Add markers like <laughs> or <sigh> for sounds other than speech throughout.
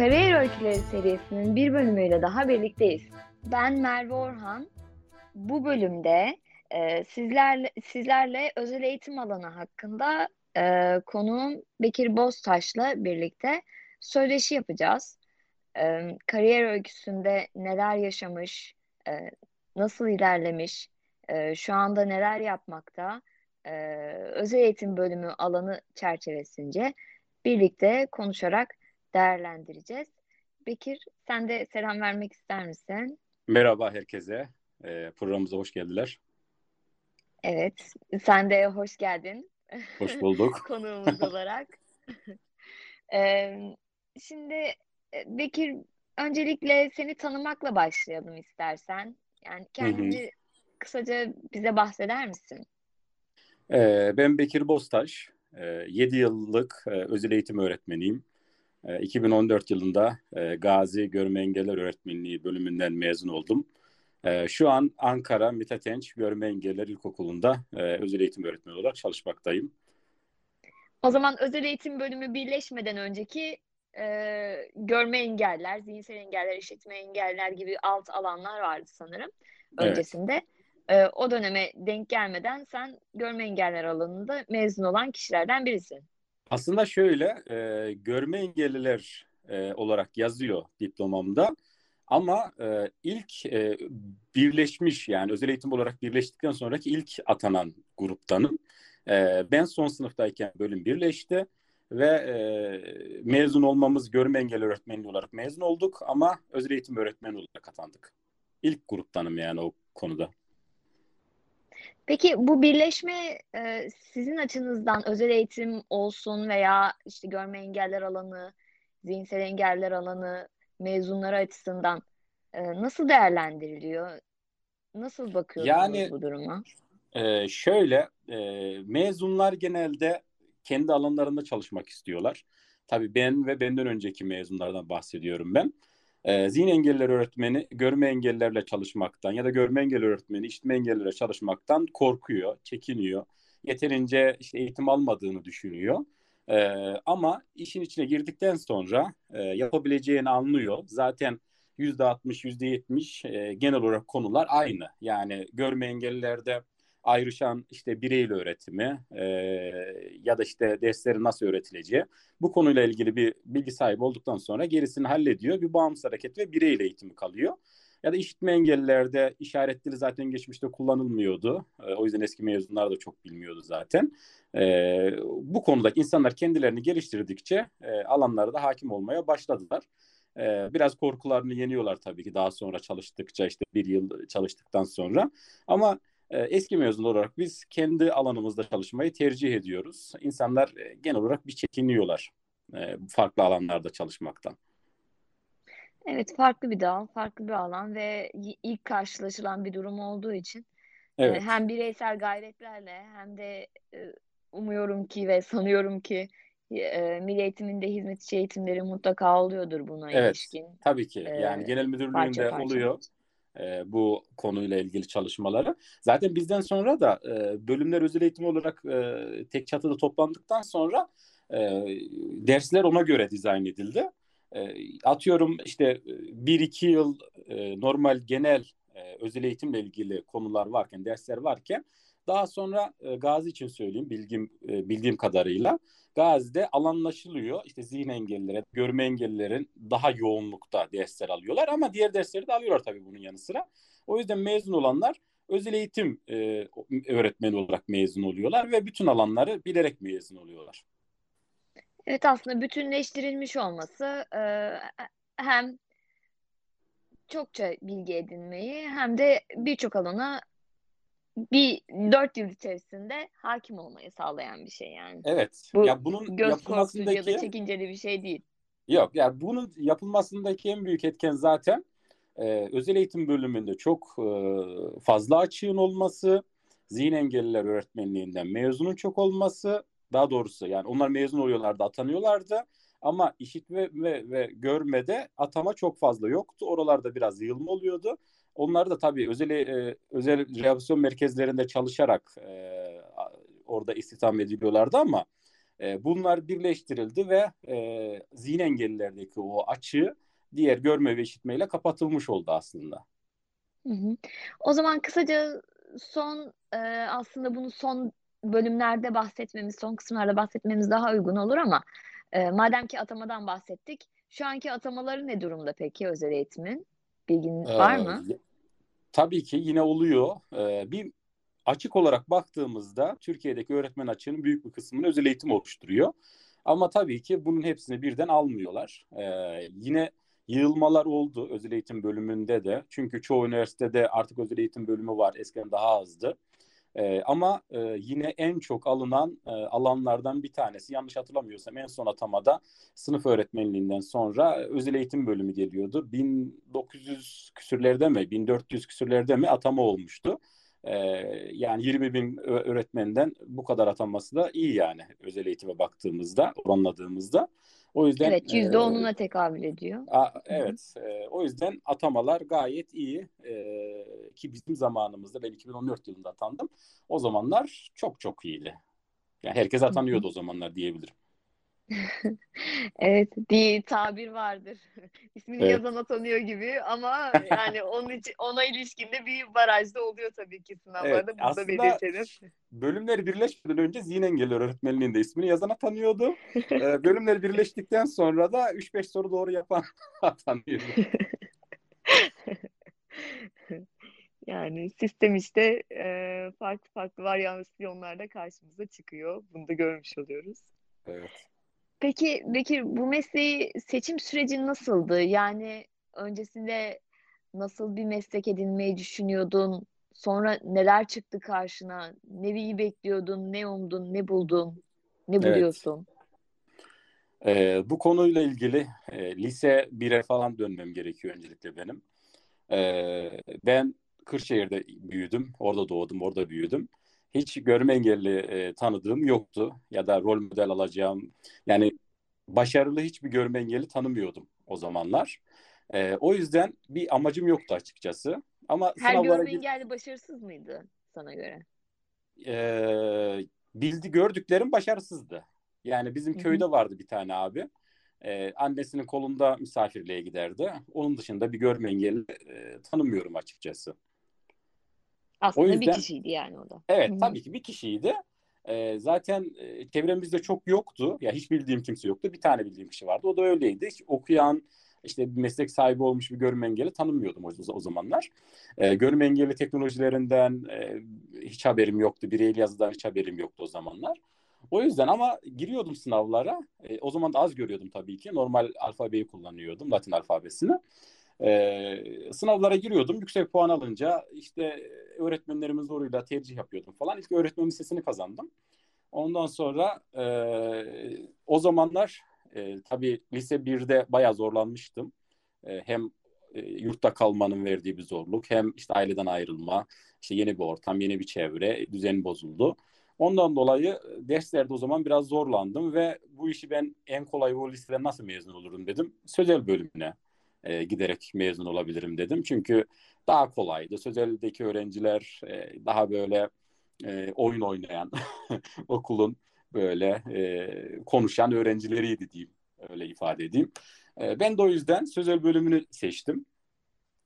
Kariyer Öyküleri serisinin bir bölümüyle daha birlikteyiz. Ben Merve Orhan. Bu bölümde e, sizlerle sizlerle özel eğitim alanı hakkında e, konuğum Bekir Boztaş'la birlikte söyleşi yapacağız. E, kariyer öyküsünde neler yaşamış, e, nasıl ilerlemiş, e, şu anda neler yapmakta, e, özel eğitim bölümü alanı çerçevesince birlikte konuşarak değerlendireceğiz. Bekir, sen de selam vermek ister misin? Merhaba herkese. Ee, programımıza hoş geldiler. Evet, sen de hoş geldin. Hoş <laughs> bulduk. Konuğumuz <laughs> olarak. <laughs> Ee, şimdi e, Bekir, öncelikle seni tanımakla başlayalım istersen. Yani kendini kısaca bize bahseder misin? Ee, ben Bekir Boztaş. Ee, 7 yıllık e, özel eğitim öğretmeniyim. Ee, 2014 yılında e, Gazi Görme Engeller Öğretmenliği bölümünden mezun oldum. Ee, şu an Ankara Mithat Enç Görme Engeller İlkokulu'nda e, özel eğitim öğretmeni olarak çalışmaktayım. O zaman özel eğitim bölümü birleşmeden önceki e, görme engeller, zihinsel engeller, işitme engeller gibi alt alanlar vardı sanırım Evet. öncesinde. E, o döneme denk gelmeden sen görme engeller alanında mezun olan kişilerden birisin. Aslında şöyle, e, görme engelliler e, olarak yazıyor diplomamda. Ama e, ilk e, birleşmiş yani özel eğitim olarak birleştikten sonraki ilk atanan gruptanım. E, ben son sınıftayken bölüm birleşti ve e, mezun olmamız görme engelli öğretmenliği olarak mezun olduk ama özel eğitim öğretmeni olarak atandık. İlk gruptanım yani o konuda. Peki bu birleşme e, sizin açınızdan özel eğitim olsun veya işte görme engeller alanı, zihinsel engeller alanı mezunları açısından e, nasıl değerlendiriliyor? Nasıl bakıyorsunuz Yani bu duruma? Ee, şöyle e, mezunlar genelde kendi alanlarında çalışmak istiyorlar. Tabii ben ve benden önceki mezunlardan bahsediyorum ben. Ee, zihin engelliler öğretmeni görme engellilerle çalışmaktan ya da görme engelli öğretmeni işitme engellilerle çalışmaktan korkuyor, çekiniyor. Yeterince işte eğitim almadığını düşünüyor. Ee, ama işin içine girdikten sonra e, yapabileceğini anlıyor. Zaten %60, %70 e, genel olarak konular aynı. Yani görme engellilerde ayrışan işte bireyle öğretimi e, ya da işte derslerin nasıl öğretileceği bu konuyla ilgili bir bilgi sahibi olduktan sonra gerisini hallediyor. Bir bağımsız hareket ve bireyle eğitimi kalıyor. Ya da işitme engellilerde işaret dili zaten geçmişte kullanılmıyordu. E, o yüzden eski mezunlar da çok bilmiyordu zaten. E, bu konuda insanlar kendilerini geliştirdikçe e, alanlara hakim olmaya başladılar. E, biraz korkularını yeniyorlar tabii ki daha sonra çalıştıkça işte bir yıl çalıştıktan sonra. Ama eski mezun olarak biz kendi alanımızda çalışmayı tercih ediyoruz. İnsanlar e, genel olarak bir çekiniyorlar e, farklı alanlarda çalışmaktan. Evet, farklı bir dal, farklı bir alan ve ilk karşılaşılan bir durum olduğu için e, Evet, hem bireysel gayretlerle hem de umuyorum ki ve sanıyorum ki e, Milli Eğitim'in de hizmet içi eğitimleri mutlaka oluyordur buna evet. ilişkin Tabii ki. e, Yani genel parça müdürlüğünde parça. oluyor e, bu konuyla ilgili çalışmaları. Zaten bizden sonra da e, bölümler özel eğitim olarak e, tek çatıda toplandıktan sonra e, dersler ona göre dizayn edildi. E, atıyorum işte bir iki yıl e, normal genel e, özel eğitimle ilgili konular varken, dersler varken daha sonra e, Gazi için söyleyeyim bilgim e, bildiğim kadarıyla Gazi'de alanlaşılıyor. İşte zihin engellilere, görme engellilerin daha yoğunlukta dersler alıyorlar ama diğer dersleri de alıyorlar tabii bunun yanı sıra. O yüzden mezun olanlar özel eğitim e, öğretmeni olarak mezun oluyorlar ve bütün alanları bilerek mezun oluyorlar. Evet aslında bütünleştirilmiş olması e, hem çokça bilgi edinmeyi hem de birçok alana bir dört yıl içerisinde hakim olmayı sağlayan bir şey yani. Evet. Bu ya bunun göz korkutucu ya da yapılmasındaki çekinceli bir şey değil. Yok yani bunun yapılmasındaki en büyük etken zaten e, özel eğitim bölümünde çok e, fazla açığın olması, zihin engelliler öğretmenliğinden mezunun çok olması, daha doğrusu yani onlar mezun oluyorlardı, atanıyorlardı ama işitme ve, ve görmede atama çok fazla yoktu. Oralarda biraz yığılma oluyordu. Onlar da tabii özel e, özel rehabilitasyon merkezlerinde çalışarak e, orada istihdam ediliyorlardı ama e, bunlar birleştirildi ve e, zihin engellilerdeki o açığı diğer görme ve işitmeyle kapatılmış oldu aslında. Hı hı. O zaman kısaca son e, aslında bunu son bölümlerde bahsetmemiz, son kısımlarda bahsetmemiz daha uygun olur ama e, madem ki atamadan bahsettik, şu anki atamaları ne durumda peki özel eğitimin? Bilgin var mı? Tabii ki yine oluyor. Ee, bir açık olarak baktığımızda Türkiye'deki öğretmen açığının büyük bir kısmını özel eğitim oluşturuyor. Ama tabii ki bunun hepsini birden almıyorlar. Ee, yine yığılmalar oldu özel eğitim bölümünde de. Çünkü çoğu üniversitede artık özel eğitim bölümü var. Eskiden daha azdı. E, ama e, yine en çok alınan e, alanlardan bir tanesi yanlış hatırlamıyorsam en son atamada sınıf öğretmenliğinden sonra özel eğitim bölümü geliyordu. 1900 küsürlerde mi 1400 küsürlerde mi atama olmuştu. E, yani 20 bin öğretmenden bu kadar atanması da iyi yani özel eğitime baktığımızda oranladığımızda. O yüzden evet yüzde onuna tekabül ediyor. A, evet. E, o yüzden atamalar gayet iyi e, ki bizim zamanımızda ben 2014 yılında atandım. O zamanlar çok çok iyiydi. Yani herkes atanıyordu o zamanlar diyebilirim. <laughs> evet, diye tabir vardır. <laughs> İsmini evet. yazan atanıyor gibi ama <laughs> yani onun için ona ilişkinde bir barajda oluyor tabii ki sınavlarda. Evet, Burada belirtelim. Bölümleri birleşmeden önce zihin engelli öğretmenliğinde ismini yazan atanıyordu. ee, bölümleri birleştikten sonra da 3-5 soru doğru yapan atanıyordu. Yani sistem işte e, farklı farklı varyasyonlarda karşımıza çıkıyor. Bunu da görmüş oluyoruz. Evet. Peki Bekir bu mesleği seçim süreci nasıldı? Yani öncesinde nasıl bir meslek edinmeyi düşünüyordun? Sonra neler çıktı karşına? Neyi bekliyordun? Ne umdun? Ne buldun? Ne buluyorsun? Evet. Ee, bu konuyla ilgili e, lise 1'e falan dönmem gerekiyor öncelikle benim. Ee, ben Kırşehir'de büyüdüm. Orada doğdum, orada büyüdüm hiç görme engelli e, tanıdığım yoktu ya da rol model alacağım. Yani başarılı hiçbir görme engelli tanımıyordum o zamanlar. E, o yüzden bir amacım yoktu açıkçası. Ama Her görme engelli başarısız mıydı sana göre? E, bildi gördüklerim başarısızdı. Yani bizim Hı-hı. köyde vardı bir tane abi. Ee, annesinin kolunda misafirliğe giderdi. Onun dışında bir görme engelli e, tanımıyorum açıkçası. Aslında o yüzden, bir kişiydi yani o da. Evet Hı-hı. tabii ki bir kişiydi. E, zaten e, çevremizde çok yoktu. Ya hiç bildiğim kimse yoktu. Bir tane bildiğim kişi vardı. O da öyleydi. Hiç okuyan, işte bir meslek sahibi olmuş bir görme engeli tanımıyordum o, o zamanlar. E, görme engelli teknolojilerinden e, hiç haberim yoktu. Bireyli yazıdan hiç haberim yoktu o zamanlar. O yüzden ama giriyordum sınavlara. E, o zaman da az görüyordum tabii ki. Normal alfabeyi kullanıyordum, Latin alfabesini. E, sınavlara giriyordum. Yüksek puan alınca işte öğretmenlerimin zoruyla tercih yapıyordum falan. İlk öğretmen lisesini kazandım. Ondan sonra e, o zamanlar e, tabii lise 1'de bayağı zorlanmıştım. E, hem e, yurtta kalmanın verdiği bir zorluk hem işte aileden ayrılma, işte yeni bir ortam, yeni bir çevre, düzen bozuldu. Ondan dolayı derslerde o zaman biraz zorlandım ve bu işi ben en kolay bu liseden nasıl mezun olurum dedim. Sözel bölümüne e, giderek mezun olabilirim dedim. Çünkü daha kolaydı. Sözeldeki öğrenciler e, daha böyle e, oyun oynayan <laughs> okulun böyle e, konuşan öğrencileriydi diyeyim. Öyle ifade edeyim. E, ben de o yüzden sözel bölümünü seçtim.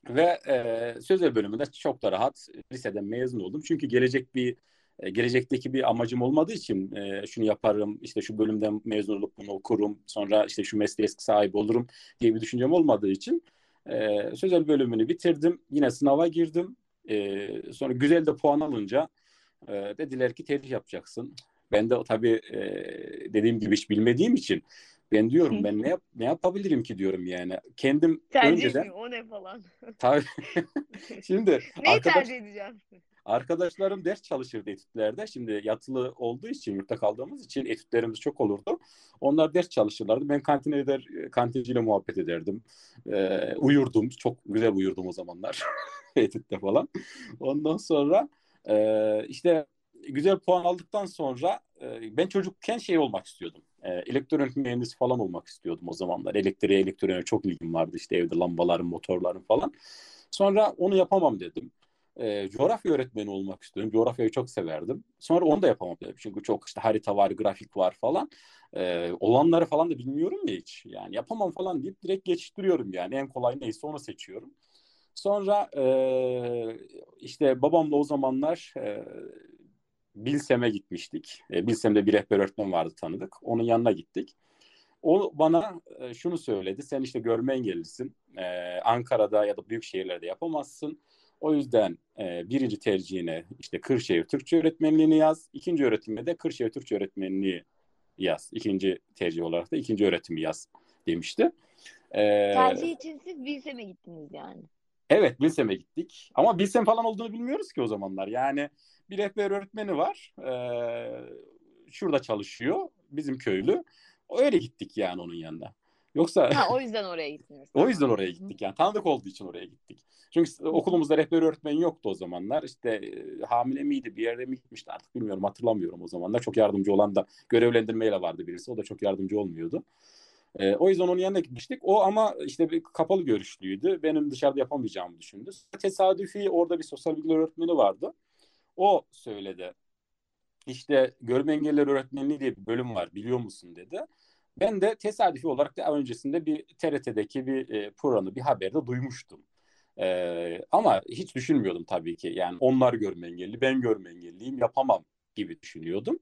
Ve e, sözel bölümünde çok da rahat liseden mezun oldum. Çünkü gelecek bir e, gelecekteki bir amacım olmadığı için e, şunu yaparım, işte şu bölümden mezun olup bunu okurum, sonra işte şu mesleğe sahibi olurum diye bir düşüncem olmadığı için e, sözel bölümünü bitirdim. Yine sınava girdim. E, sonra güzel de puan alınca e, dediler ki tercih yapacaksın. Ben de tabii e, dediğim gibi hiç bilmediğim için Ben diyorum ben ne yap ne yapabilirim ki diyorum yani. Kendim Tercih önceden etmiyor o ne falan. tabii <laughs> şimdi Neyi arkadaş tercih edeceğim? Arkadaşlarım ders çalışırdı etütlerde. Şimdi yatılı olduğu için yurtta kaldığımız için etütlerimiz çok olurdu. Onlar ders çalışırlardı. Ben kantine eder kantinciyle muhabbet ederdim. Ee, uyurdum. Çok güzel uyurdum o zamanlar <laughs> etütte falan. Ondan sonra e, işte güzel puan aldıktan sonra e, ben çocukken şey olmak istiyordum. E, elektronik mühendisi falan olmak istiyordum o zamanlar. Elektriğe, elektroniğe çok ilgim vardı. İşte evde lambaların, motorların falan. Sonra onu yapamam dedim. E, coğrafya öğretmeni olmak istiyorum. Coğrafyayı çok severdim. Sonra onu da yapamam. Çünkü çok işte harita var, grafik var falan. E, olanları falan da bilmiyorum ya hiç. Yani yapamam falan deyip direkt geçiştiriyorum yani. En kolay neyse onu seçiyorum. Sonra e, işte babamla o zamanlar e, Bilsem'e gitmiştik. E, Bilsem'de bir rehber öğretmen vardı tanıdık. Onun yanına gittik. O bana e, şunu söyledi. Sen işte görme engellisin. E, Ankara'da ya da büyük şehirlerde yapamazsın. O yüzden e, birinci tercihine işte Kırşehir Türkçe öğretmenliğini yaz. İkinci öğretimde de Kırşehir Türkçe öğretmenliği yaz. İkinci tercih olarak da ikinci öğretimi yaz demişti. E, Tercih için siz Bilsem'e gittiniz yani. Evet Bilsem'e gittik. Ama Bilsem falan olduğunu bilmiyoruz ki o zamanlar. Yani bir rehber öğretmeni var. Ee, şurada çalışıyor. Bizim köylü. Öyle gittik yani onun yanına. Yoksa Ha o <laughs> yüzden oraya gittiniz. o yüzden oraya gittik yani. Tanıdık olduğu için oraya gittik. Çünkü okulumuzda rehber öğretmen yoktu o zamanlar. İşte e, hamile miydi bir yerde mi gitmişti artık bilmiyorum hatırlamıyorum o zamanlar. Çok yardımcı olan da görevlendirmeyle vardı birisi. O da çok yardımcı olmuyordu. E, o yüzden onun yanına gitmiştik. O ama işte bir kapalı görüşlüydü. Benim dışarıda yapamayacağımı düşündü. Tesadüfi orada bir sosyal bilgiler öğretmeni vardı. O söyledi. İşte görme engelliler öğretmenliği diye bir bölüm var biliyor musun dedi. Ben de tesadüfi olarak daha öncesinde bir TRT'deki bir e, programı, bir haberde duymuştum. E, ama hiç düşünmüyordum tabii ki. Yani onlar görme engelli, ben görme engelliyim, yapamam gibi düşünüyordum.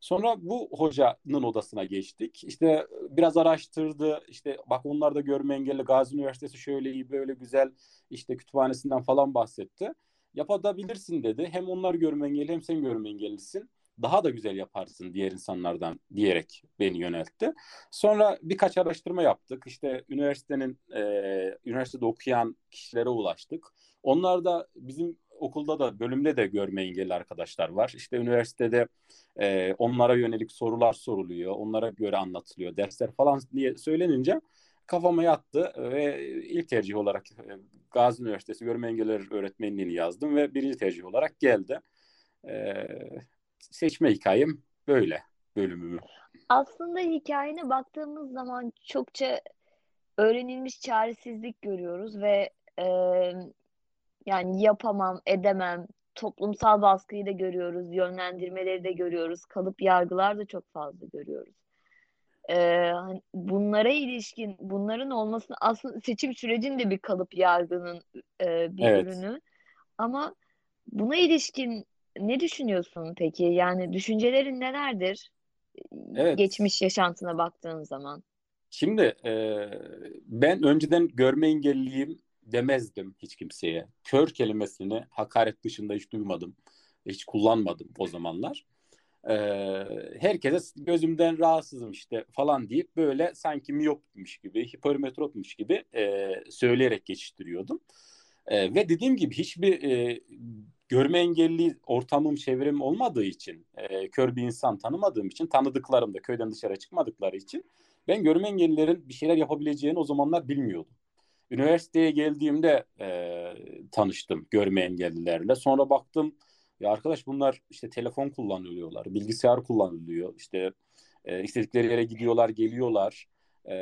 Sonra bu hocanın odasına geçtik. İşte biraz araştırdı. İşte bak onlar da görme engelli. Gazi Üniversitesi şöyle iyi, böyle güzel. İşte kütüphanesinden falan bahsetti. Yapabilirsin dedi. Hem onlar görme engelli hem sen görme engellisin. Daha da güzel yaparsın diğer insanlardan diyerek beni yöneltti. Sonra birkaç araştırma yaptık. İşte üniversitenin e, üniversitede okuyan kişilere ulaştık. Onlar da bizim okulda da bölümde de görme engelli arkadaşlar var. İşte üniversitede e, onlara yönelik sorular soruluyor. Onlara göre anlatılıyor. Dersler falan diye söylenince kafama yattı ve ilk tercih olarak e, Gazi Üniversitesi Görme Engelliler Öğretmenliğini yazdım ve birinci tercih olarak geldi. E, seçme hikayem böyle bölümümü. Aslında hikayene baktığımız zaman çokça öğrenilmiş çaresizlik görüyoruz ve e, yani yapamam, edemem, toplumsal baskıyı da görüyoruz, yönlendirmeleri de görüyoruz, kalıp yargılar da çok fazla görüyoruz. Ee, bunlara ilişkin, bunların olmasını aslında seçim sürecinde bir kalıp yargının e, bir Evet. ürünü. Ama buna ilişkin ne düşünüyorsun peki? Yani düşüncelerin nelerdir? Evet. Geçmiş yaşantına baktığın zaman. Şimdi e, ben önceden görme engelliyim demezdim hiç kimseye. Kör kelimesini hakaret dışında hiç duymadım. Hiç kullanmadım o zamanlar. E, herkese gözümden rahatsızım işte falan deyip böyle sanki miyopmuş gibi, hipermetropmuş gibi e, söyleyerek geçiştiriyordum. E, ve dediğim gibi hiçbir e, görme engelli ortamım, çevrem olmadığı için, e, kör bir insan tanımadığım için, tanıdıklarım da köyden dışarı çıkmadıkları için ben görme engellilerin bir şeyler yapabileceğini o zamanlar bilmiyordum. Üniversiteye geldiğimde e, tanıştım görme engellilerle. Sonra baktım ya arkadaş bunlar işte telefon kullanıyorlar, bilgisayar kullanılıyor. İşte e, istedikleri yere gidiyorlar, geliyorlar. E,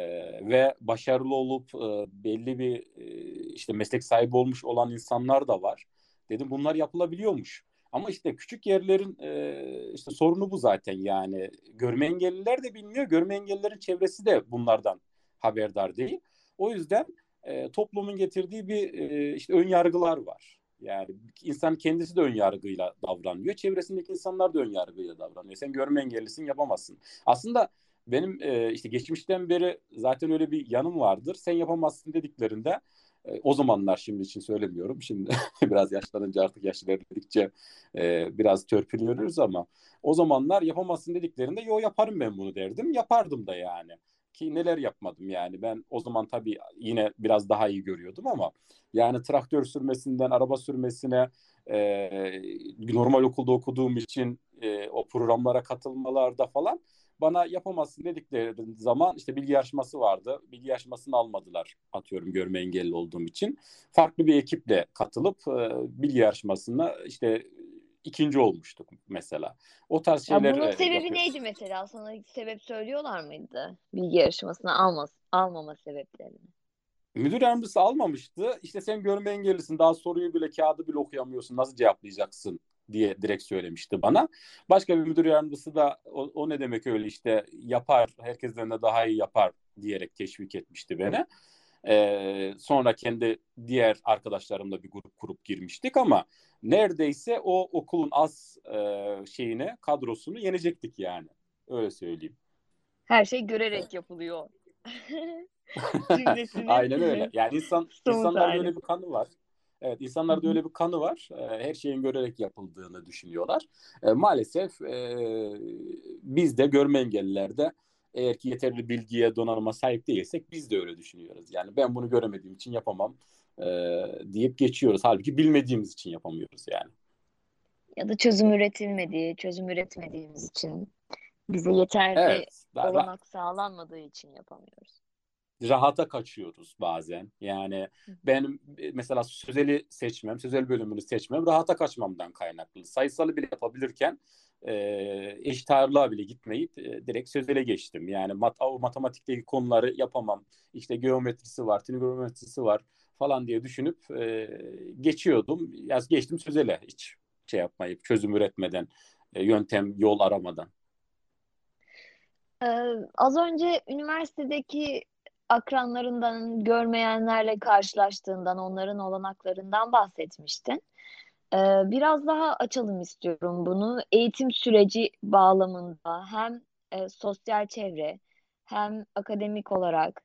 ve başarılı olup e, belli bir e, işte meslek sahibi olmuş olan insanlar da var. Dedim bunlar yapılabiliyormuş. Ama işte küçük yerlerin e, işte sorunu bu zaten yani. Görme engelliler de bilmiyor. Görme engellilerin çevresi de bunlardan haberdar değil. O yüzden e, toplumun getirdiği bir e, işte ön yargılar var. Yani insan kendisi de ön yargıyla davranıyor. Çevresindeki insanlar da ön yargıyla davranıyor. Sen görme engellisin yapamazsın. Aslında benim e, işte geçmişten beri zaten öyle bir yanım vardır. Sen yapamazsın dediklerinde e, o zamanlar şimdi için söylemiyorum. Şimdi <laughs> biraz yaşlanınca artık yaş ilerledikçe e, biraz törpülüyoruz ama o zamanlar yapamazsın dediklerinde yo yaparım ben bunu derdim. Yapardım da yani. ki neler yapmadım yani. Ben o zaman tabii yine biraz daha iyi görüyordum ama yani traktör sürmesinden araba sürmesine e, normal okulda okuduğum için e, o programlara katılmalarda falan bana yapamazsın dedikleri zaman işte bilgi yarışması vardı. Bilgi yarışmasını almadılar atıyorum görme engelli olduğum için. Farklı bir ekiple katılıp e, bilgi yarışmasına işte ikinci olmuştuk mesela. O tarz Ya şeyler bunun e, sebebi yapıyoruz. neydi mesela? Sana sebep söylüyorlar mıydı? Bilgi yarışmasına almaz, almama sebeplerini. Müdür yardımcısı almamıştı. İşte sen görme engellisin. Daha soruyu bile kağıdı bile okuyamıyorsun. Nasıl cevaplayacaksın diye direkt söylemişti bana. Başka bir müdür yardımcısı da o, o ne demek öyle işte yapar, herkesten de daha iyi yapar diyerek teşvik etmişti beni. Ee, sonra kendi diğer arkadaşlarımla bir grup kurup girmiştik ama neredeyse o okulun az e, şeyine, kadrosunu yenecektik yani. Öyle söyleyeyim. Her şey görerek yapılıyor. <laughs> Cümlesinin Aynen öyle. Yani insan somut insanlarda hali. öyle bir kanı var. Evet, insanlarda öyle bir kanı var. Ee, Her şeyin görerek yapıldığını düşünüyorlar. Ee, Maalesef e, biz de görme engellilerde eğer ki yeterli bilgiye, donanıma sahip değilsek biz de öyle düşünüyoruz. Yani ben bunu göremediğim için yapamam e, deyip geçiyoruz. Halbuki bilmediğimiz için yapamıyoruz yani. Ya da çözüm üretilmediği, çözüm üretmediğimiz için bize yeterli Evet. olanak sağlanmadığı için yapamıyoruz. Rahata kaçıyoruz bazen. Yani benim e, mesela sözeli seçmem, sözel bölümünü seçmem rahata kaçmamdan kaynaklı. Sayısalı bile yapabilirken e, eşit ağırlığa bile gitmeyip e, direkt sözele geçtim. Yani mat matematikteki konuları yapamam. İşte geometrisi var, trigonometrisi var falan diye düşünüp e, geçiyordum. Yaz geçtim sözele hiç şey yapmayıp çözüm üretmeden, e, yöntem, yol aramadan. Ee, az önce üniversitedeki akranlarından, görmeyenlerle karşılaştığından, onların olanaklarından bahsetmiştin. Ee, biraz daha açalım istiyorum bunu. Eğitim süreci bağlamında hem e, sosyal çevre hem akademik olarak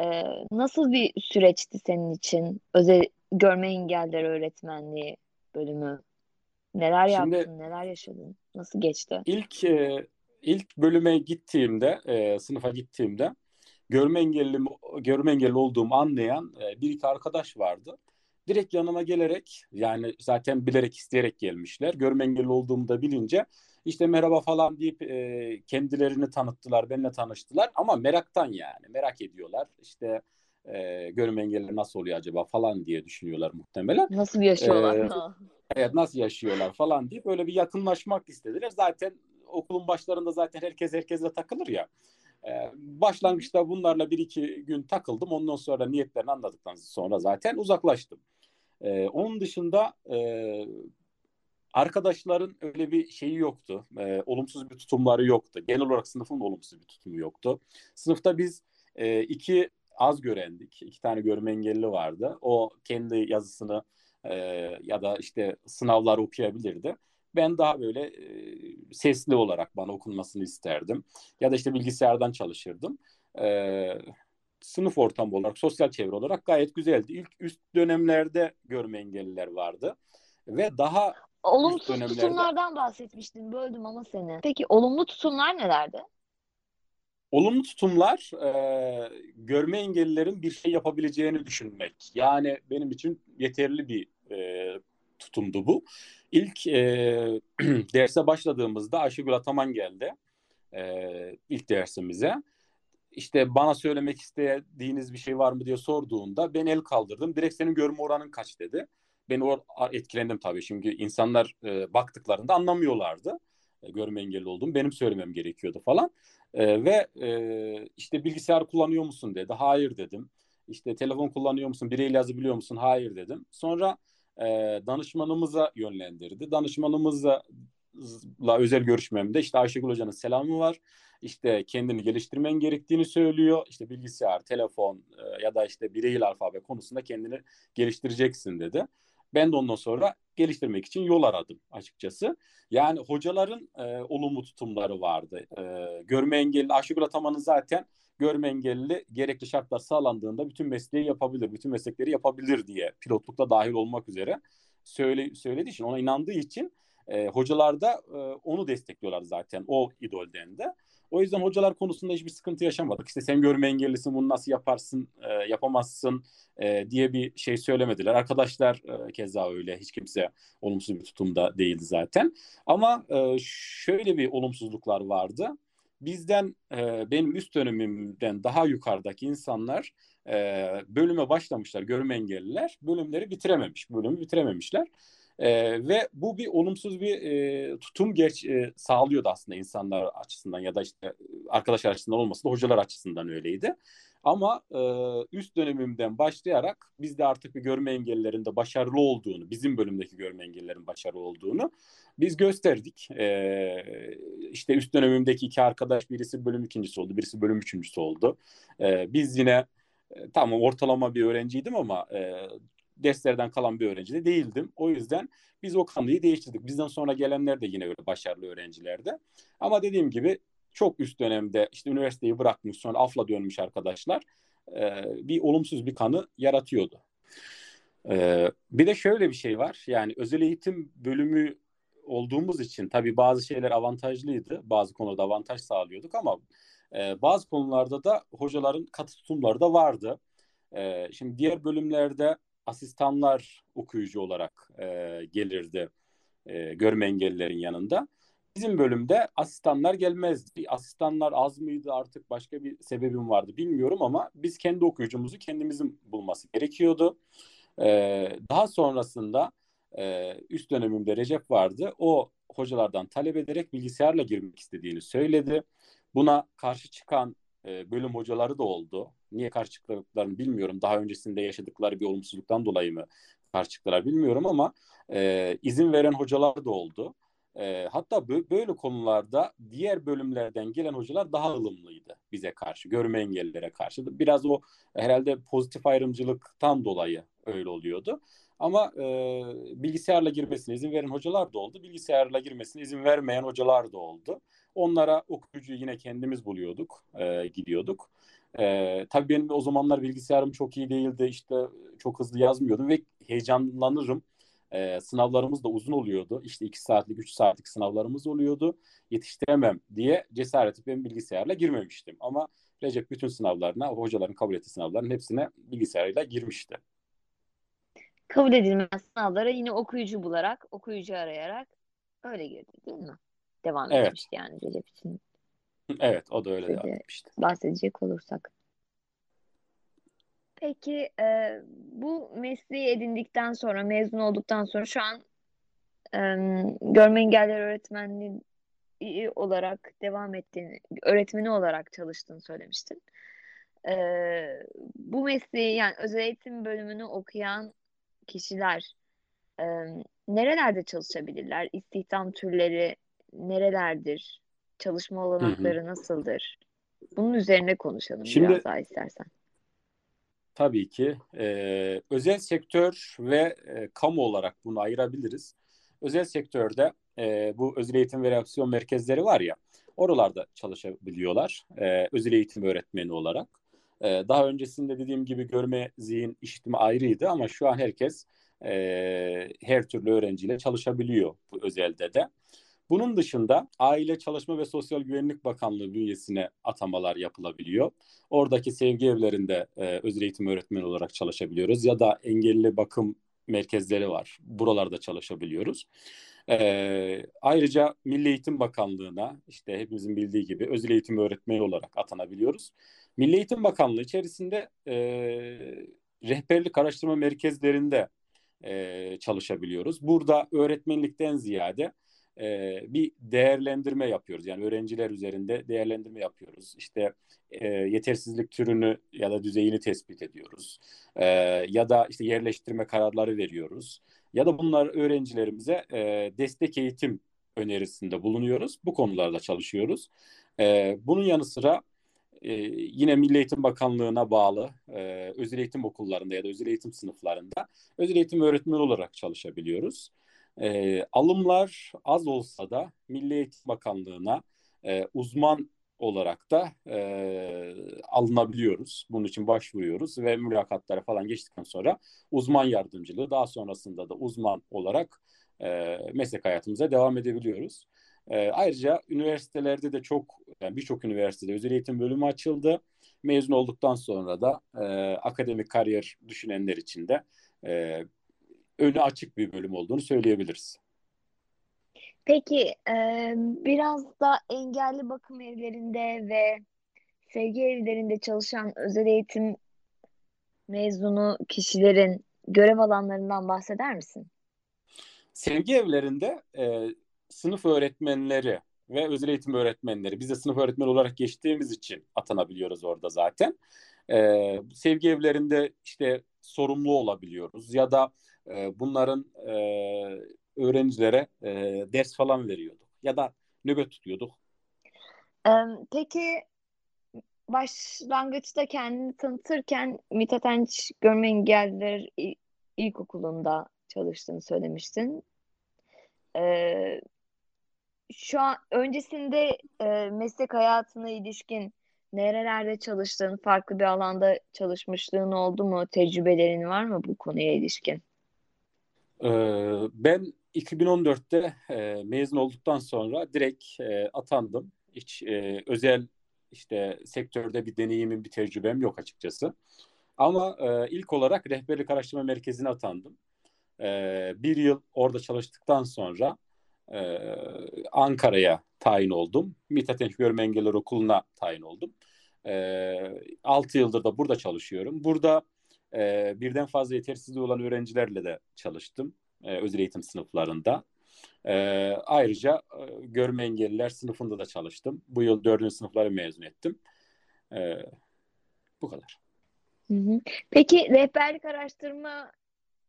e, nasıl bir süreçti senin için özel görme engelleri öğretmenliği bölümü? Neler Şimdi- yaptın, neler yaşadın, nasıl geçti? İlk e, ilk bölüme gittiğimde, e, sınıfa gittiğimde görme engelli görme engelli olduğumu anlayan e, bir iki arkadaş vardı. Direkt yanıma gelerek yani zaten bilerek isteyerek gelmişler. Görme engelli olduğumu da bilince işte merhaba falan deyip e, kendilerini tanıttılar, benimle tanıştılar ama meraktan yani merak ediyorlar. İşte e, görme engelli nasıl oluyor acaba falan diye düşünüyorlar muhtemelen. Nasıl yaşıyorlar? Ee, Evet nasıl yaşıyorlar falan deyip böyle bir yakınlaşmak istediler. Zaten okulun başlarında zaten herkes herkesle takılır ya. Ee, başlangıçta bunlarla bir iki gün takıldım. Ondan sonra niyetlerini anladıktan sonra zaten uzaklaştım. Ee, onun dışında e, arkadaşların öyle bir şeyi yoktu. Ee, olumsuz bir tutumları yoktu. Genel olarak sınıfın olumsuz bir tutumu yoktu. Sınıfta biz e, iki az görendik. İki tane görme engelli vardı. O kendi yazısını e, ya da işte sınavları okuyabilirdi. Ben daha böyle e, sesli olarak bana okunmasını isterdim. Ya da işte bilgisayardan çalışırdım. E, sınıf ortamı olarak, sosyal çevre olarak gayet güzeldi. İlk üst dönemlerde görme engelliler vardı. Ve daha Olumsuz dönemlerde- tutumlardan bahsetmiştin. Böldüm ama seni. Peki olumlu tutumlar nelerdi? Olumlu tutumlar e, görme engellilerin bir şey yapabileceğini düşünmek. Yani benim için yeterli bir tutumdu bu. İlk e, <clears throat> derse başladığımızda Ayşegül Ataman geldi e, ilk dersimize. İşte bana söylemek istediğiniz bir şey var mı diye sorduğunda ben el kaldırdım. Direkt senin görme oranın kaç dedi. Ben o etkilendim tabii. Çünkü insanlar e, baktıklarında anlamıyorlardı. E, görme engelli olduğum benim söylemem gerekiyordu falan. E, ve e, işte bilgisayar kullanıyor musun dedi. Hayır dedim. İşte telefon kullanıyor musun? Bireyle yazabiliyor musun? Hayır dedim. Sonra e, danışmanımıza yönlendirdi. Danışmanımızla özel görüşmemde işte Ayşegül Hoca'nın selamı var. İşte kendini geliştirmen gerektiğini söylüyor. İşte bilgisayar, telefon e, ya da işte bireyil alfabe konusunda kendini geliştireceksin dedi. Ben de ondan sonra geliştirmek için yol aradım açıkçası. Yani hocaların e, olumlu tutumları vardı. E, görme engelli, Ayşegül Ataman'ın zaten görme engelli gerekli şartlar sağlandığında bütün mesleği yapabilir, bütün meslekleri yapabilir diye pilotlukta dahil olmak üzere söyle, söylediği için, ona inandığı için e, hocalar da e, onu destekliyorlar zaten o idolden de. O yüzden hocalar konusunda hiçbir sıkıntı yaşamadık. İşte sen görme engellisin bunu nasıl yaparsın, e, yapamazsın e, diye bir şey söylemediler. Arkadaşlar e, keza öyle. Hiç kimse olumsuz bir tutumda değildi zaten. Ama e, şöyle bir olumsuzluklar vardı. Bizden, e, benim üst dönemimden daha yukarıdaki insanlar e, bölüme başlamışlar, görme engelliler. Bölümleri bitirememiş, bölümü bitirememişler. E, ve bu bir olumsuz bir e, tutum geç e, sağlıyordu aslında insanlar açısından ya da işte arkadaşlar açısından olmasa da hocalar açısından öyleydi. Ama e, üst dönemimden başlayarak biz de artık bir görme engellilerin de başarılı olduğunu, bizim bölümdeki görme engellilerin başarılı olduğunu biz gösterdik. E, işte üst dönemimdeki iki arkadaş birisi bölüm ikincisi oldu, birisi bölüm üçüncüsü oldu. E, biz yine e, tamam ortalama bir öğrenciydim ama e, derslerden kalan bir öğrenci de değildim. O yüzden biz o kanıyı değiştirdik. Bizden sonra gelenler de yine öyle başarılı öğrencilerdi. Ama dediğim gibi çok üst dönemde işte üniversiteyi bırakmış sonra afla dönmüş arkadaşlar e, bir olumsuz bir kanı yaratıyordu. E, bir de şöyle bir şey var. Yani özel eğitim bölümü olduğumuz için tabii bazı şeyler avantajlıydı. Bazı konuda avantaj sağlıyorduk ama e, bazı konularda da hocaların katı tutumları da vardı. E, şimdi diğer bölümlerde asistanlar okuyucu olarak e, gelirdi e, görme engellilerin yanında. Bizim bölümde asistanlar gelmezdi. Asistanlar az mıydı artık başka bir sebebim vardı bilmiyorum ama biz kendi okuyucumuzu kendimizin bulması gerekiyordu. Ee, daha sonrasında e, üst dönemimde Recep vardı. O hocalardan talep ederek bilgisayarla girmek istediğini söyledi. Buna karşı çıkan e, bölüm hocaları da oldu. Niye karşı çıktıklarını bilmiyorum. Daha öncesinde yaşadıkları bir olumsuzluktan dolayı mı karşı çıktılar bilmiyorum ama e, izin veren hocalar da oldu. E, hatta böyle konularda diğer bölümlerden gelen hocalar daha ılımlıydı bize karşı, görme engellilere karşı. Biraz o herhalde pozitif ayrımcılıktan dolayı öyle oluyordu. Ama e, bilgisayarla girmesine izin veren hocalar da oldu. Bilgisayarla girmesine izin vermeyen hocalar da oldu. Onlara okuyucuyu yine kendimiz buluyorduk, e, gidiyorduk. E, tabii benim o zamanlar bilgisayarım çok iyi değildi. İşte çok hızlı yazmıyordum ve heyecanlanırım e, sınavlarımız da uzun oluyordu. İşte iki saatlik, üç saatlik sınavlarımız oluyordu. Yetiştiremem diye cesaret edip ben bilgisayarla girmemiştim. Ama Recep bütün sınavlarına, hocaların kabul ettiği sınavların hepsine bilgisayarıyla girmişti. Kabul edilmez sınavlara yine okuyucu bularak, okuyucu arayarak öyle girdi değil mi? Devam evet. etmişti yani Recep için. Evet, o da öyle devam etmişti. Bahsedecek olursak. Peki e, bu mesleği edindikten sonra, mezun olduktan sonra şu an e, görme engelleri öğretmenliği olarak devam ettiğini, öğretmeni olarak çalıştığını söylemiştin. E, bu mesleği yani özel eğitim bölümünü okuyan kişiler e, nerelerde çalışabilirler? İstihdam türleri nerelerdir? Çalışma olanakları hı hı. nasıldır? Bunun üzerine konuşalım Şimdi, biraz daha istersen tabii ki e, özel sektör ve e, kamu olarak bunu ayırabiliriz. Özel sektörde e, bu özel eğitim ve reaksiyon merkezleri var ya oralarda çalışabiliyorlar e, özel eğitim öğretmeni olarak. E, daha öncesinde dediğim gibi görme, zihin, işitme ayrıydı ama şu an herkes e, her türlü öğrenciyle çalışabiliyor bu özelde de. Bunun dışında Aile Çalışma ve Sosyal Güvenlik Bakanlığı bünyesine atamalar yapılabiliyor. Oradaki sevgi evlerinde e, özel eğitim öğretmeni olarak çalışabiliyoruz ya da engelli bakım merkezleri var. Buralarda çalışabiliyoruz. Ee, ayrıca Milli Eğitim Bakanlığı'na işte hepimizin bildiği gibi özel eğitim öğretmeni olarak atanabiliyoruz. Milli Eğitim Bakanlığı içerisinde e, rehberlik araştırma merkezlerinde e, çalışabiliyoruz. Burada öğretmenlikten ziyade e, bir değerlendirme yapıyoruz. Yani öğrenciler üzerinde değerlendirme yapıyoruz. İşte e, yetersizlik türünü ya da düzeyini tespit ediyoruz. E, ya da işte yerleştirme kararları veriyoruz. Ya da bunlar öğrencilerimize e, destek eğitim önerisinde bulunuyoruz. Bu konularda çalışıyoruz. E, bunun yanı sıra e, yine Milli Eğitim Bakanlığı'na bağlı e, özel eğitim okullarında ya da özel eğitim sınıflarında özel eğitim öğretmeni olarak çalışabiliyoruz. E, alımlar az olsa da Milli Eğitim Bakanlığı'na e, uzman olarak da e, alınabiliyoruz. Bunun için başvuruyoruz ve mülakatlara falan geçtikten sonra uzman yardımcılığı daha sonrasında da uzman olarak e, meslek hayatımıza devam edebiliyoruz. E, ayrıca üniversitelerde de çok, yani birçok üniversitede özel eğitim bölümü açıldı. Mezun olduktan sonra da e, akademik kariyer düşünenler için de e, önü açık bir bölüm olduğunu söyleyebiliriz. Peki e, biraz da engelli bakım evlerinde ve sevgi evlerinde çalışan özel eğitim mezunu kişilerin görev alanlarından bahseder misin? Sevgi evlerinde e, sınıf öğretmenleri ve özel eğitim öğretmenleri, biz de sınıf öğretmeni olarak geçtiğimiz için atanabiliyoruz orada zaten. E, sevgi evlerinde işte sorumlu olabiliyoruz ya da e, bunların e, öğrencilere e, ders falan veriyorduk ya da nöbet tutuyorduk. Peki başlangıçta kendini tanıtırken Mithat Enç Görme Engelliler İlkokulu'nda çalıştığını söylemiştin. Ee, şu an öncesinde e, meslek hayatına ilişkin nerelerde çalıştığın, farklı bir alanda çalışmışlığın oldu mu? Tecrübelerin var mı bu konuya ilişkin? Ee, ben 2014'te e, mezun olduktan sonra direkt e, atandım. Hiç e, özel işte sektörde bir deneyimim, bir tecrübem yok açıkçası. Ama e, ilk olarak rehberlik araştırma merkezine atandım. E, bir yıl orada çalıştıktan sonra e, Ankara'ya tayin oldum. Mithat Enç Görme Engelliler Okulu'na tayin oldum. E, 6 yıldır da burada çalışıyorum. Burada e, birden fazla yetersizliği olan öğrencilerle de çalıştım. E, özel eğitim sınıflarında. E, ayrıca e, görme engelliler sınıfında da çalıştım. Bu yıl dördüncü sınıfları mezun ettim. E, bu kadar. Peki rehberlik araştırma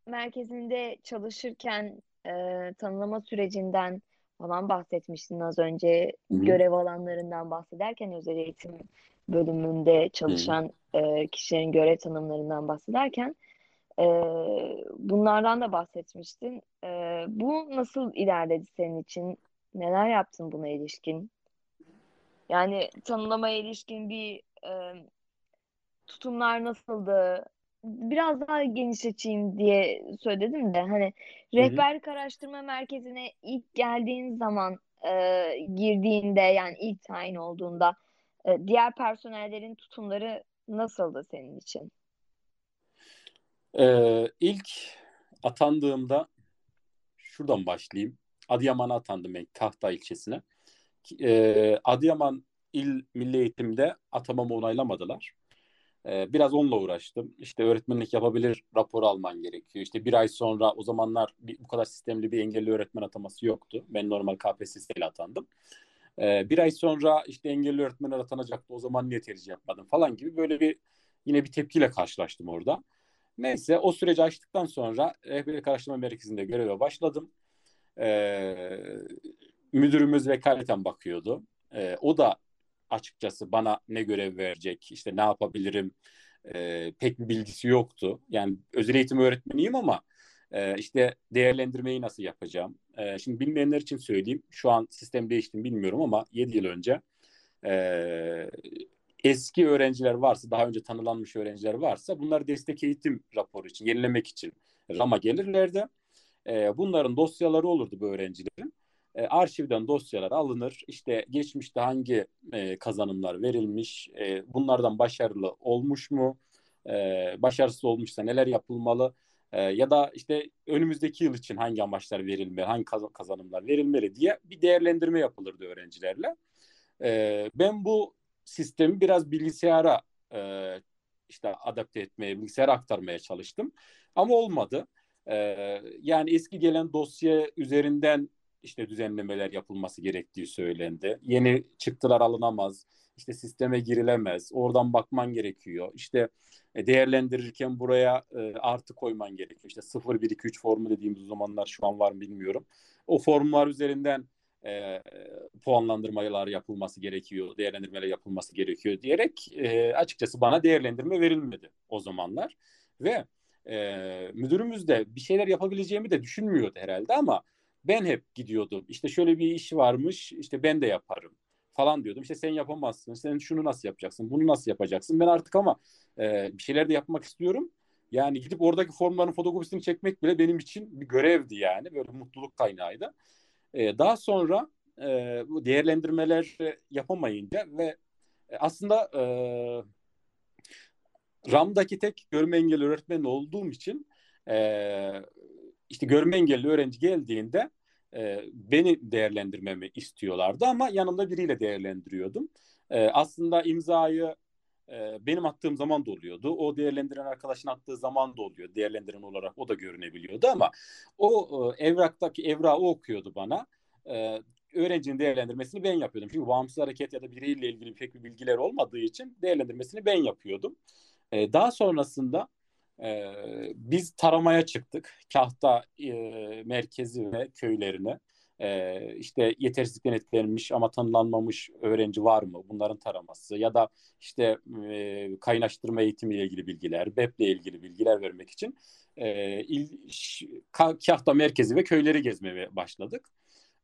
merkezinde çalışırken e, tanımlama sürecinden falan bahsetmiştin az önce. Hı-hı. Görev alanlarından bahsederken özel eğitim bölümünde çalışan e, kişilerin görev tanımlarından bahsederken e, bunlardan da bahsetmiştin. E, bu nasıl ilerledi senin için? Neler yaptın buna ilişkin? Yani tanımlamaya ilişkin bir e, tutumlar nasıldı? Biraz daha genişleteyim diye söyledim de hani rehberlik araştırma merkezine ilk geldiğin zaman e, girdiğinde yani ilk tayin olduğunda e, diğer personellerin tutumları nasıldı senin için? Ee, ilk atandığımda şuradan başlayayım. Adıyaman'a atandım ben Kahta ilçesine. Ee, Adıyaman İl Milli Eğitim'de atamamı onaylamadılar. Ee, biraz onunla uğraştım. İşte öğretmenlik yapabilir rapor alman gerekiyor. İşte bir ay sonra o zamanlar bir, bu kadar sistemli bir engelli öğretmen ataması yoktu. Ben normal KPSS ile atandım. Ee, bir ay sonra işte engelli öğretmenler atanacaktı. O zaman niye tercih yapmadım falan gibi böyle bir yine bir tepkiyle karşılaştım orada. Neyse o süreci açtıktan sonra rehberlik araştırma merkezinde göreve başladım. Ee, müdürümüz vekaleten bakıyordu. Ee, o da açıkçası bana ne görev verecek, işte ne yapabilirim e, pek bir bilgisi yoktu. Yani özel eğitim öğretmeniyim ama e, işte değerlendirmeyi nasıl yapacağım? E, şimdi bilmeyenler için söyleyeyim. Şu an sistem değişti bilmiyorum ama 7 yıl önce e, eski öğrenciler varsa, daha önce tanılanmış öğrenciler varsa bunlar destek eğitim raporu için, yenilemek için RAM'a gelirlerdi. E, bunların dosyaları olurdu bu öğrencilerin. E, arşivden dosyalar alınır. İşte geçmişte hangi e, kazanımlar verilmiş, e, bunlardan başarılı olmuş mu, başarısız olmuşsa neler yapılmalı ya da işte önümüzdeki yıl için hangi amaçlar verilmeli, hangi kazanımlar verilmeli diye bir değerlendirme yapılırdı öğrencilerle. Ben bu sistemi biraz bilgisayara işte adapte etmeye, bilgisayara aktarmaya çalıştım. Ama olmadı. E, yani eski gelen dosya üzerinden işte düzenlemeler yapılması gerektiği söylendi. Yeni çıktılar alınamaz. İşte sisteme girilemez. Oradan bakman gerekiyor. İşte e, değerlendirirken buraya e, artı koyman gerekiyor. İşte 0 1 2 3 formu dediğimiz zamanlar şu an var mı bilmiyorum. O formlar üzerinden e, puanlandırmalar yapılması gerekiyor, değerlendirmeler yapılması gerekiyor diyerek e, açıkçası bana değerlendirme verilmedi o zamanlar. Ve e, müdürümüz de bir şeyler yapabileceğimi de düşünmüyordu herhalde ama ben hep gidiyordum. İşte şöyle bir iş varmış, işte ben de yaparım falan diyordum. İşte sen yapamazsın, sen şunu nasıl yapacaksın, bunu nasıl yapacaksın? Ben artık ama e, bir şeyler de yapmak istiyorum. Yani gidip oradaki formların fotokopisini çekmek bile benim için bir görevdi yani. Böyle mutluluk kaynağıydı. E, daha sonra e, bu değerlendirmeler yapamayınca ve aslında e, RAM'daki tek görme engelli öğretmen olduğum için e, işte görme engelli öğrenci geldiğinde e, beni değerlendirmemi istiyorlardı ama yanımda biriyle değerlendiriyordum. E, aslında imzayı e, benim attığım zaman da oluyordu. O değerlendiren arkadaşın attığı zaman da oluyor. Değerlendiren olarak o da görünebiliyordu ama o e, evraktaki evrağı okuyordu bana. E, öğrencinin değerlendirmesini ben yapıyordum. Çünkü bağımsız hareket ya da bireyle ilgili pek bir bilgiler olmadığı için değerlendirmesini ben yapıyordum. E, daha sonrasında e, biz taramaya çıktık. Kahta e, merkezi ve köylerine. E, işte yetersizlikten etkilenmiş ama tanılanmamış öğrenci var mı? Bunların taraması ya da işte e, kaynaştırma eğitimiyle ilgili bilgiler, BEP'le ilgili bilgiler vermek için e, il, Kahta merkezi ve köyleri gezmeye başladık.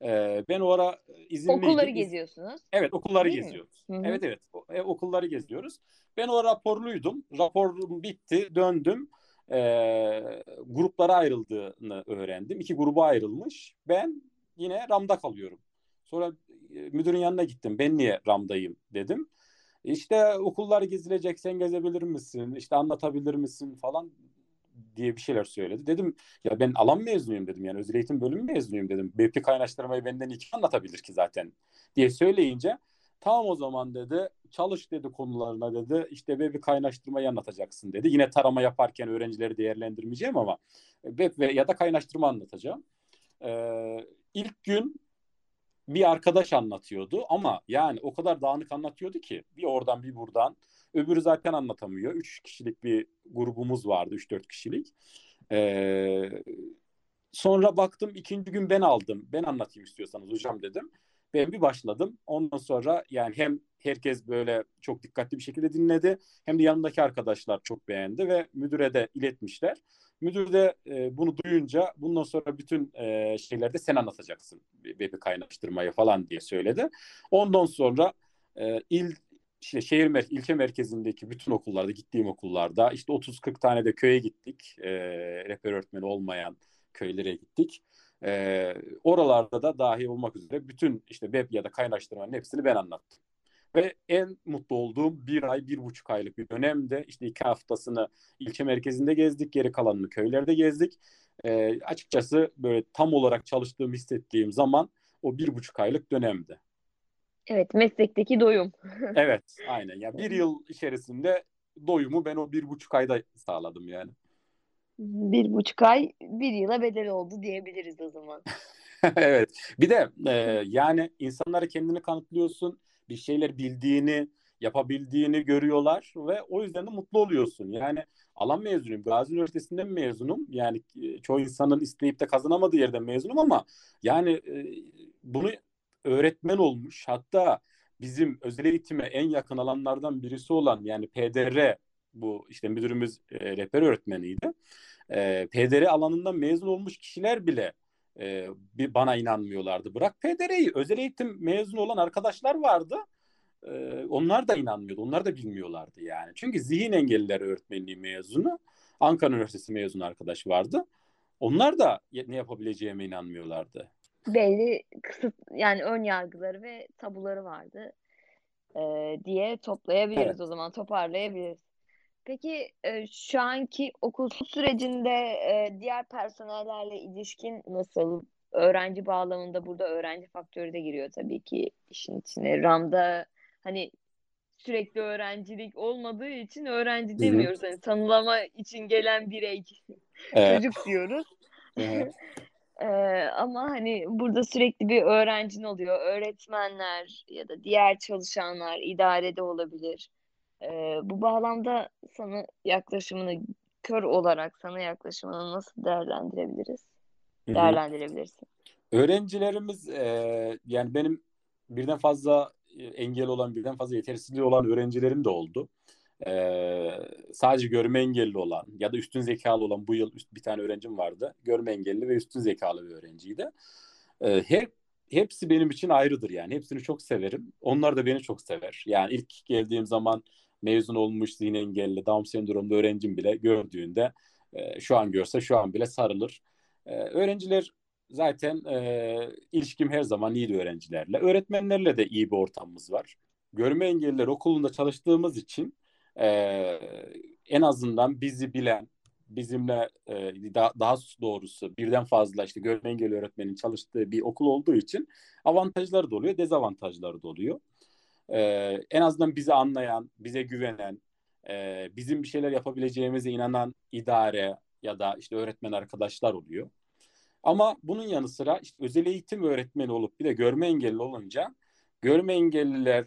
E, ben o ara izinliydim. Okulları geziyorsunuz. Evet okulları Değil geziyoruz. Hı-hı. Evet evet o, okulları geziyoruz. Ben o raporluydum. Raporum bitti döndüm. E, gruplara ayrıldığını öğrendim. İki gruba ayrılmış. Ben yine RAM'da kalıyorum. Sonra e, müdürün yanına gittim. Ben niye RAM'dayım dedim. İşte okullar gezilecek sen gezebilir misin? İşte anlatabilir misin falan diye bir şeyler söyledi. Dedim ya ben alan mezunuyum dedim yani özel eğitim bölümü mezunuyum dedim. BP kaynaştırmayı benden iki anlatabilir ki zaten diye söyleyince tamam o zaman dedi çalış dedi konularına dedi işte web'i kaynaştırmayı anlatacaksın dedi. Yine tarama yaparken öğrencileri değerlendirmeyeceğim ama web ve ya da kaynaştırma anlatacağım. Ee, ilk gün bir arkadaş anlatıyordu ama yani o kadar dağınık anlatıyordu ki bir oradan bir buradan. Öbürü zaten anlatamıyor. Üç kişilik bir grubumuz vardı. Üç dört kişilik. Ee, sonra baktım ikinci gün ben aldım. Ben anlatayım istiyorsanız hocam dedim. Ben bir başladım. Ondan sonra yani hem herkes böyle çok dikkatli bir şekilde dinledi. Hem de yanındaki arkadaşlar çok beğendi ve müdüre de iletmişler. Müdür de e, bunu duyunca bundan sonra bütün e, şeylerde sen anlatacaksın web'i kaynaştırmayı falan diye söyledi. Ondan sonra e, il işte şehir mer ilçe merkezindeki bütün okullarda gittiğim okullarda işte 30-40 tane de köye gittik. E, rehber öğretmeni olmayan köylere gittik. E, oralarda da dahi olmak üzere bütün işte web ya da kaynaştırmanın hepsini ben anlattım. Ve en mutlu olduğum bir ay, bir buçuk aylık bir dönemde işte iki haftasını ilçe merkezinde gezdik, geri kalanını köylerde gezdik. E, açıkçası böyle tam olarak çalıştığım hissettiğim zaman o bir buçuk aylık dönemdi. Evet, meslekteki doyum. <laughs> evet, aynen. Ya bir yıl içerisinde doyumu ben o bir buçuk ayda sağladım yani. Bir buçuk ay bir yıla bedel oldu diyebiliriz o zaman. <laughs> evet. Bir de e, yani insanlara kendini kanıtlıyorsun bir şeyler bildiğini, yapabildiğini görüyorlar ve o yüzden de mutlu oluyorsun. Yani alan mezunuyum. Gazi Üniversitesi'nden mezunum. Yani çoğu insanın isteyip de kazanamadığı yerden mezunum ama yani e, bunu öğretmen olmuş. Hatta bizim özel eğitime en yakın alanlardan birisi olan yani PDR bu işte müdürümüz e, rehber öğretmeniydi. E, PDR alanından mezun olmuş kişiler bile e, bir bana inanmıyorlardı. Bırak PDR'yi özel eğitim mezun olan arkadaşlar vardı. E, onlar da inanmıyordu. Onlar da bilmiyorlardı yani. Çünkü zihin engelliler öğretmenliği mezunu Ankara Üniversitesi mezunu arkadaş vardı. Onlar da ne yapabileceğime inanmıyorlardı. Belli kısıt yani ön yargıları ve tabuları vardı e, diye toplayabiliriz evet. o zaman toparlayabiliriz. Peki e, şu anki okul sürecinde e, diğer personellerle ilişkin nasıl? Öğrenci bağlamında burada öğrenci faktörü de giriyor tabii ki işin içine. RAM'da hani sürekli öğrencilik olmadığı için öğrenci demiyoruz. Hani tanılama için gelen birey, evet. <laughs> çocuk diyoruz. Evet. <laughs> ee, ama hani burada sürekli bir öğrencin oluyor. Öğretmenler ya da diğer çalışanlar idarede olabilir. Ee, bu bağlamda sana yaklaşımını kör olarak sana yaklaşımını nasıl değerlendirebiliriz? Hı-hı. Değerlendirebilirsin. Öğrencilerimiz e, yani benim birden fazla engel olan, birden fazla yetersizliği olan öğrencilerim de oldu. Ee, sadece görme engelli olan ya da üstün zekalı olan bu yıl bir tane öğrencim vardı. Görme engelli ve üstün zekalı bir öğrenciydi. Ee, hep hepsi benim için ayrıdır yani. Hepsini çok severim. Onlar da beni çok sever. Yani ilk geldiğim zaman mezun olmuş zihin engelli, Down sendromlu öğrencim bile gördüğünde e, şu an görse şu an bile sarılır. E, öğrenciler zaten e, ilişkim her zaman iyiydi öğrencilerle. Öğretmenlerle de iyi bir ortamımız var. Görme engelliler okulunda çalıştığımız için e, en azından bizi bilen, bizimle e, daha, daha doğrusu birden fazla işte görme engelli öğretmenin çalıştığı bir okul olduğu için avantajları da oluyor, dezavantajları da oluyor. E, en azından bizi anlayan, bize güvenen, e, bizim bir şeyler yapabileceğimize inanan idare ya da işte öğretmen arkadaşlar oluyor. Ama bunun yanı sıra işte özel eğitim öğretmeni olup bir de görme engelli olunca görme engelliler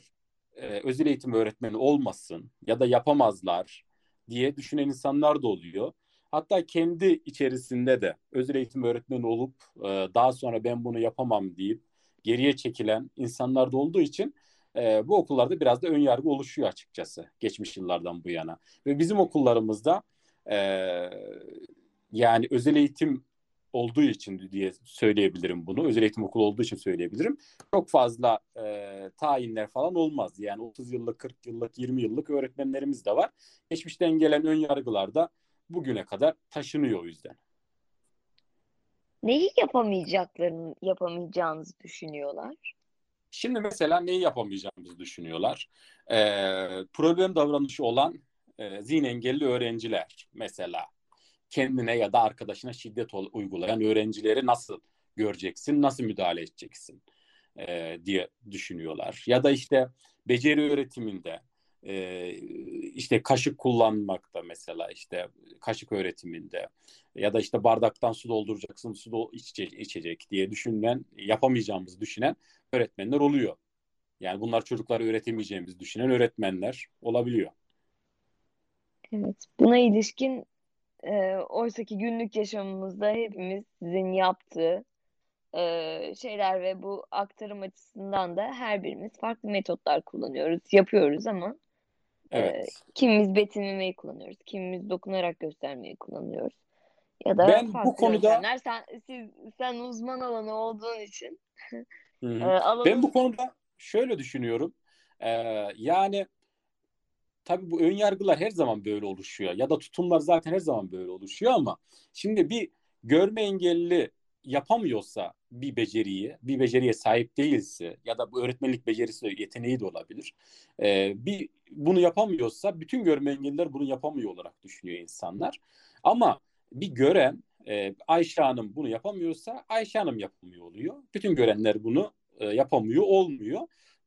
e, özel eğitim öğretmeni olmasın ya da yapamazlar diye düşünen insanlar da oluyor. Hatta kendi içerisinde de özel eğitim öğretmeni olup e, daha sonra ben bunu yapamam deyip geriye çekilen insanlar da olduğu için e, bu okullarda biraz da ön yargı oluşuyor açıkçası geçmiş yıllardan bu yana. Ve bizim okullarımızda e, yani özel eğitim olduğu için diye söyleyebilirim bunu. Özel eğitim okulu olduğu için söyleyebilirim. Çok fazla e, tayinler falan olmaz. Yani 30 yıllık, 40 yıllık, 20 yıllık öğretmenlerimiz de var. Geçmişten gelen ön yargılar da bugüne kadar taşınıyor o yüzden. Neyi yapamayacaklarını, yapamayacağınızı düşünüyorlar? Şimdi mesela neyi yapamayacağımızı düşünüyorlar. Ee, problem davranışı olan e, zihin engelli öğrenciler mesela kendine ya da arkadaşına şiddet uygulayan öğrencileri nasıl göreceksin, nasıl müdahale edeceksin e, diye düşünüyorlar. Ya da işte beceri öğretiminde e, işte kaşık kullanmakta mesela işte kaşık öğretiminde ya da işte bardaktan su dolduracaksın su do içecek, içecek diye düşünen yapamayacağımızı düşünen öğretmenler oluyor. Yani bunlar çocuklara öğretemeyeceğimizi düşünen öğretmenler olabiliyor. Evet. Buna ilişkin e, Oysa ki günlük yaşamımızda hepimiz sizin yaptığı e, şeyler ve bu aktarım açısından da her birimiz farklı metotlar kullanıyoruz, yapıyoruz ama evet. e, kimimiz betimlemeyi kullanıyoruz, kimimiz dokunarak göstermeyi kullanıyoruz. Ya da ben bu konuda yöntemler. sen siz sen uzman alanı olduğun için hı hı. e, ben bu konuda şöyle düşünüyorum. Ee, yani tabii bu ön yargılar her zaman böyle oluşuyor ya da tutumlar zaten her zaman böyle oluşuyor ama şimdi bir görme engelli yapamıyorsa bir beceriyi, bir beceriye sahip değilse ya da bu öğretmenlik becerisi yeteneği de olabilir. Ee, bir bunu yapamıyorsa bütün görme engelliler bunu yapamıyor olarak düşünüyor insanlar. Ama bir gören e, Ayşe Hanım bunu yapamıyorsa Ayşe Hanım yapamıyor oluyor. Bütün görenler bunu e, yapamıyor olmuyor.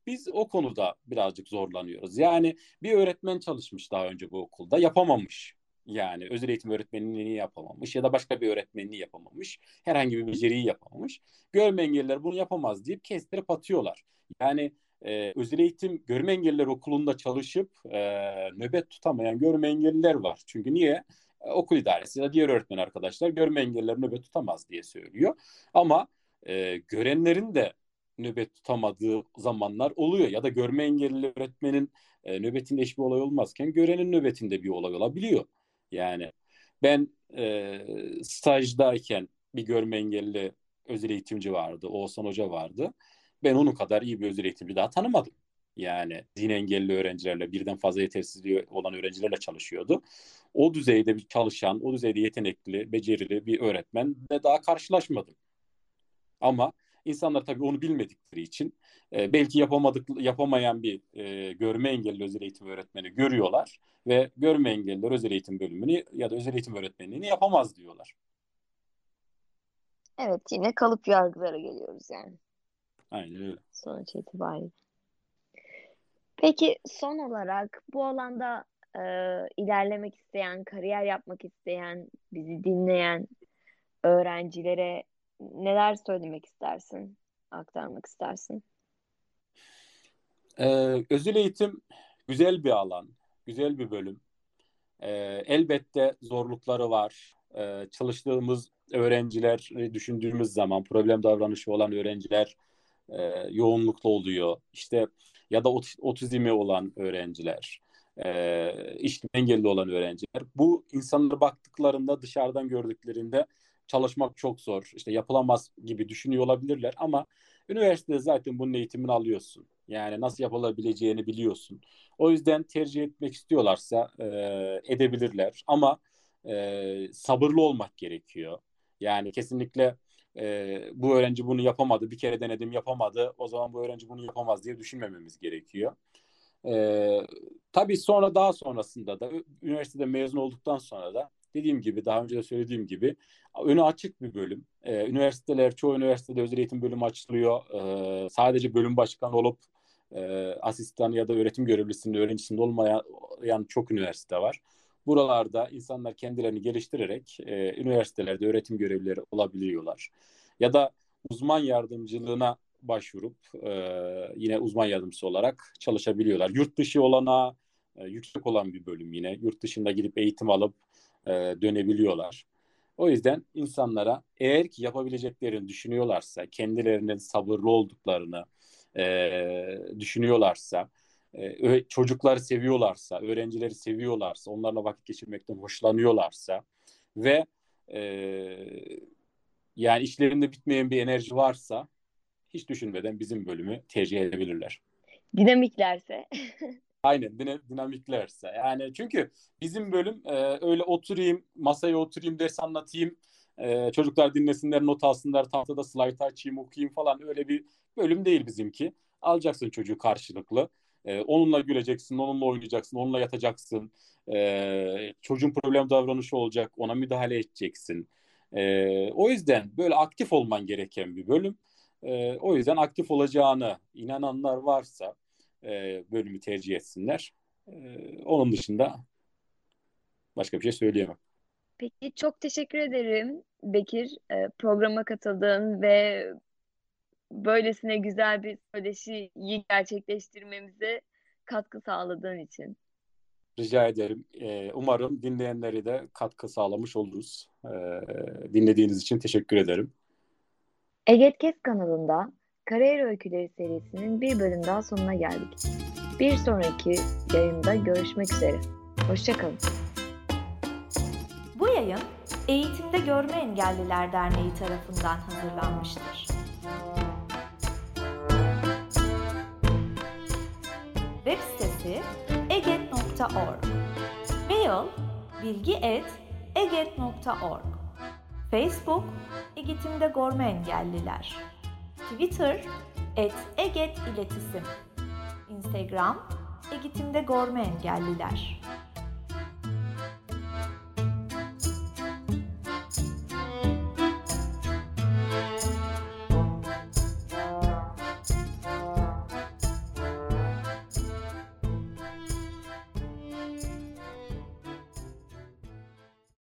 Biz o konuda birazcık zorlanıyoruz. Yani bir öğretmen çalışmış daha önce bu okulda yapamamış. Yani özel eğitim öğretmenliğini yapamamış ya da başka bir öğretmenliği yapamamış. Herhangi bir beceriyi yapamamış. Görme engelliler bunu yapamaz deyip kestirip atıyorlar. Yani e, özel eğitim görme engelliler okulunda çalışıp e, nöbet tutamayan görme engelliler var. Çünkü niye? E, okul idaresi ya da diğer öğretmen arkadaşlar görme engelliler nöbet tutamaz diye söylüyor. Ama e, görenlerin de nöbet tutamadığı zamanlar oluyor. Ya da görme engelli öğretmenin e, nöbetinde hiçbir olay olmazken görenin nöbetinde bir olay olabiliyor. Yani ben e, stajdayken bir görme engelli özel eğitimci vardı. Oğuzhan Hoca vardı. Ben onun kadar iyi bir özel eğitimci daha tanımadım. Yani zihin engelli öğrencilerle birden fazla yetersizliği olan öğrencilerle çalışıyordu. O düzeyde bir çalışan, o düzeyde yetenekli, becerili bir öğretmen de daha karşılaşmadım. Ama İnsanlar tabii onu bilmedikleri için e, belki yapamadık yapamayan bir e, görme engelli özel eğitim öğretmeni görüyorlar ve görme engelliler özel eğitim bölümünü ya da özel eğitim öğretmenliğini yapamaz diyorlar. Evet yine kalıp yargılara geliyoruz yani. Aynen öyle. Sonuç itibariyle. Peki son olarak bu alanda e, ilerlemek isteyen, kariyer yapmak isteyen, bizi dinleyen öğrencilere neler söylemek istersin, aktarmak istersin? Ee, özel eğitim güzel bir alan, güzel bir bölüm. Ee, elbette zorlukları var. Ee, çalıştığımız öğrenciler düşündüğümüz zaman problem davranışı olan öğrenciler e, yoğunluklu oluyor. İşte ya da ot- otizmi olan öğrenciler, e, işitme engelli olan öğrenciler. Bu insanlara baktıklarında dışarıdan gördüklerinde çalışmak çok zor, işte yapılamaz gibi düşünüyor olabilirler ama üniversitede zaten bunun eğitimini alıyorsun. Yani nasıl yapılabileceğini biliyorsun. O yüzden tercih etmek istiyorlarsa e, edebilirler ama e, sabırlı olmak gerekiyor. Yani kesinlikle e, bu öğrenci bunu yapamadı, bir kere denedim yapamadı, o zaman bu öğrenci bunu yapamaz diye düşünmememiz gerekiyor. E, tabii sonra daha sonrasında da üniversitede mezun olduktan sonra da dediğim gibi daha önce de söylediğim gibi önü açık bir bölüm. E, üniversiteler çoğu üniversitede özel eğitim bölümü açılıyor. E, sadece bölüm başkanı olup e, asistan ya da öğretim görevlisinin öğrencisinde olmayan çok üniversite var. Buralarda insanlar kendilerini geliştirerek e, üniversitelerde öğretim görevlileri olabiliyorlar. Ya da uzman yardımcılığına başvurup e, yine uzman yardımcısı olarak çalışabiliyorlar. Yurt dışı olana e, yüksek olan bir bölüm yine. Yurt dışında gidip eğitim alıp e, dönebiliyorlar. O yüzden insanlara eğer ki yapabileceklerini düşünüyorlarsa, kendilerinin sabırlı olduklarını e, düşünüyorlarsa, e, çocukları seviyorlarsa, öğrencileri seviyorlarsa, onlarla vakit geçirmekten hoşlanıyorlarsa ve e, yani işlerinde bitmeyen bir enerji varsa hiç düşünmeden bizim bölümü tercih edebilirler. Dinamiklerse. <laughs> Aynen dinamiklerse. Yani çünkü bizim bölüm e, öyle oturayım, masaya oturayım, ders anlatayım, e, çocuklar dinlesinler, not alsınlar, tahtada slide açayım, okuyayım falan öyle bir bölüm değil bizimki. Alacaksın çocuğu karşılıklı. E, onunla güleceksin, onunla oynayacaksın, onunla yatacaksın. E, çocuğun problem davranışı olacak, ona müdahale edeceksin. E, o yüzden böyle aktif olman gereken bir bölüm. E, o yüzden aktif olacağını inananlar varsa e, bölümü tercih etsinler. E, onun dışında başka bir şey söyleyemem. Peki çok teşekkür ederim Bekir e, programa katıldığın ve böylesine güzel bir söyleşiyi gerçekleştirmemize katkı sağladığın için. Rica ederim. Ee, umarım dinleyenleri de katkı sağlamış oluruz. Ee, dinlediğiniz için teşekkür ederim. Eget Kes kanalında Kariyer Öyküleri serisinin bir bölüm daha sonuna geldik. Bir sonraki yayında görüşmek üzere. Hoşçakalın. Bu yayın Eğitimde Görme Engelliler Derneği tarafından hazırlanmıştır. Web sitesi eget.org Mail bilgi.eget.org Facebook Eğitimde Görme Engelliler Twitter et Eget İletisim Instagram Eğitimde Görme Engelliler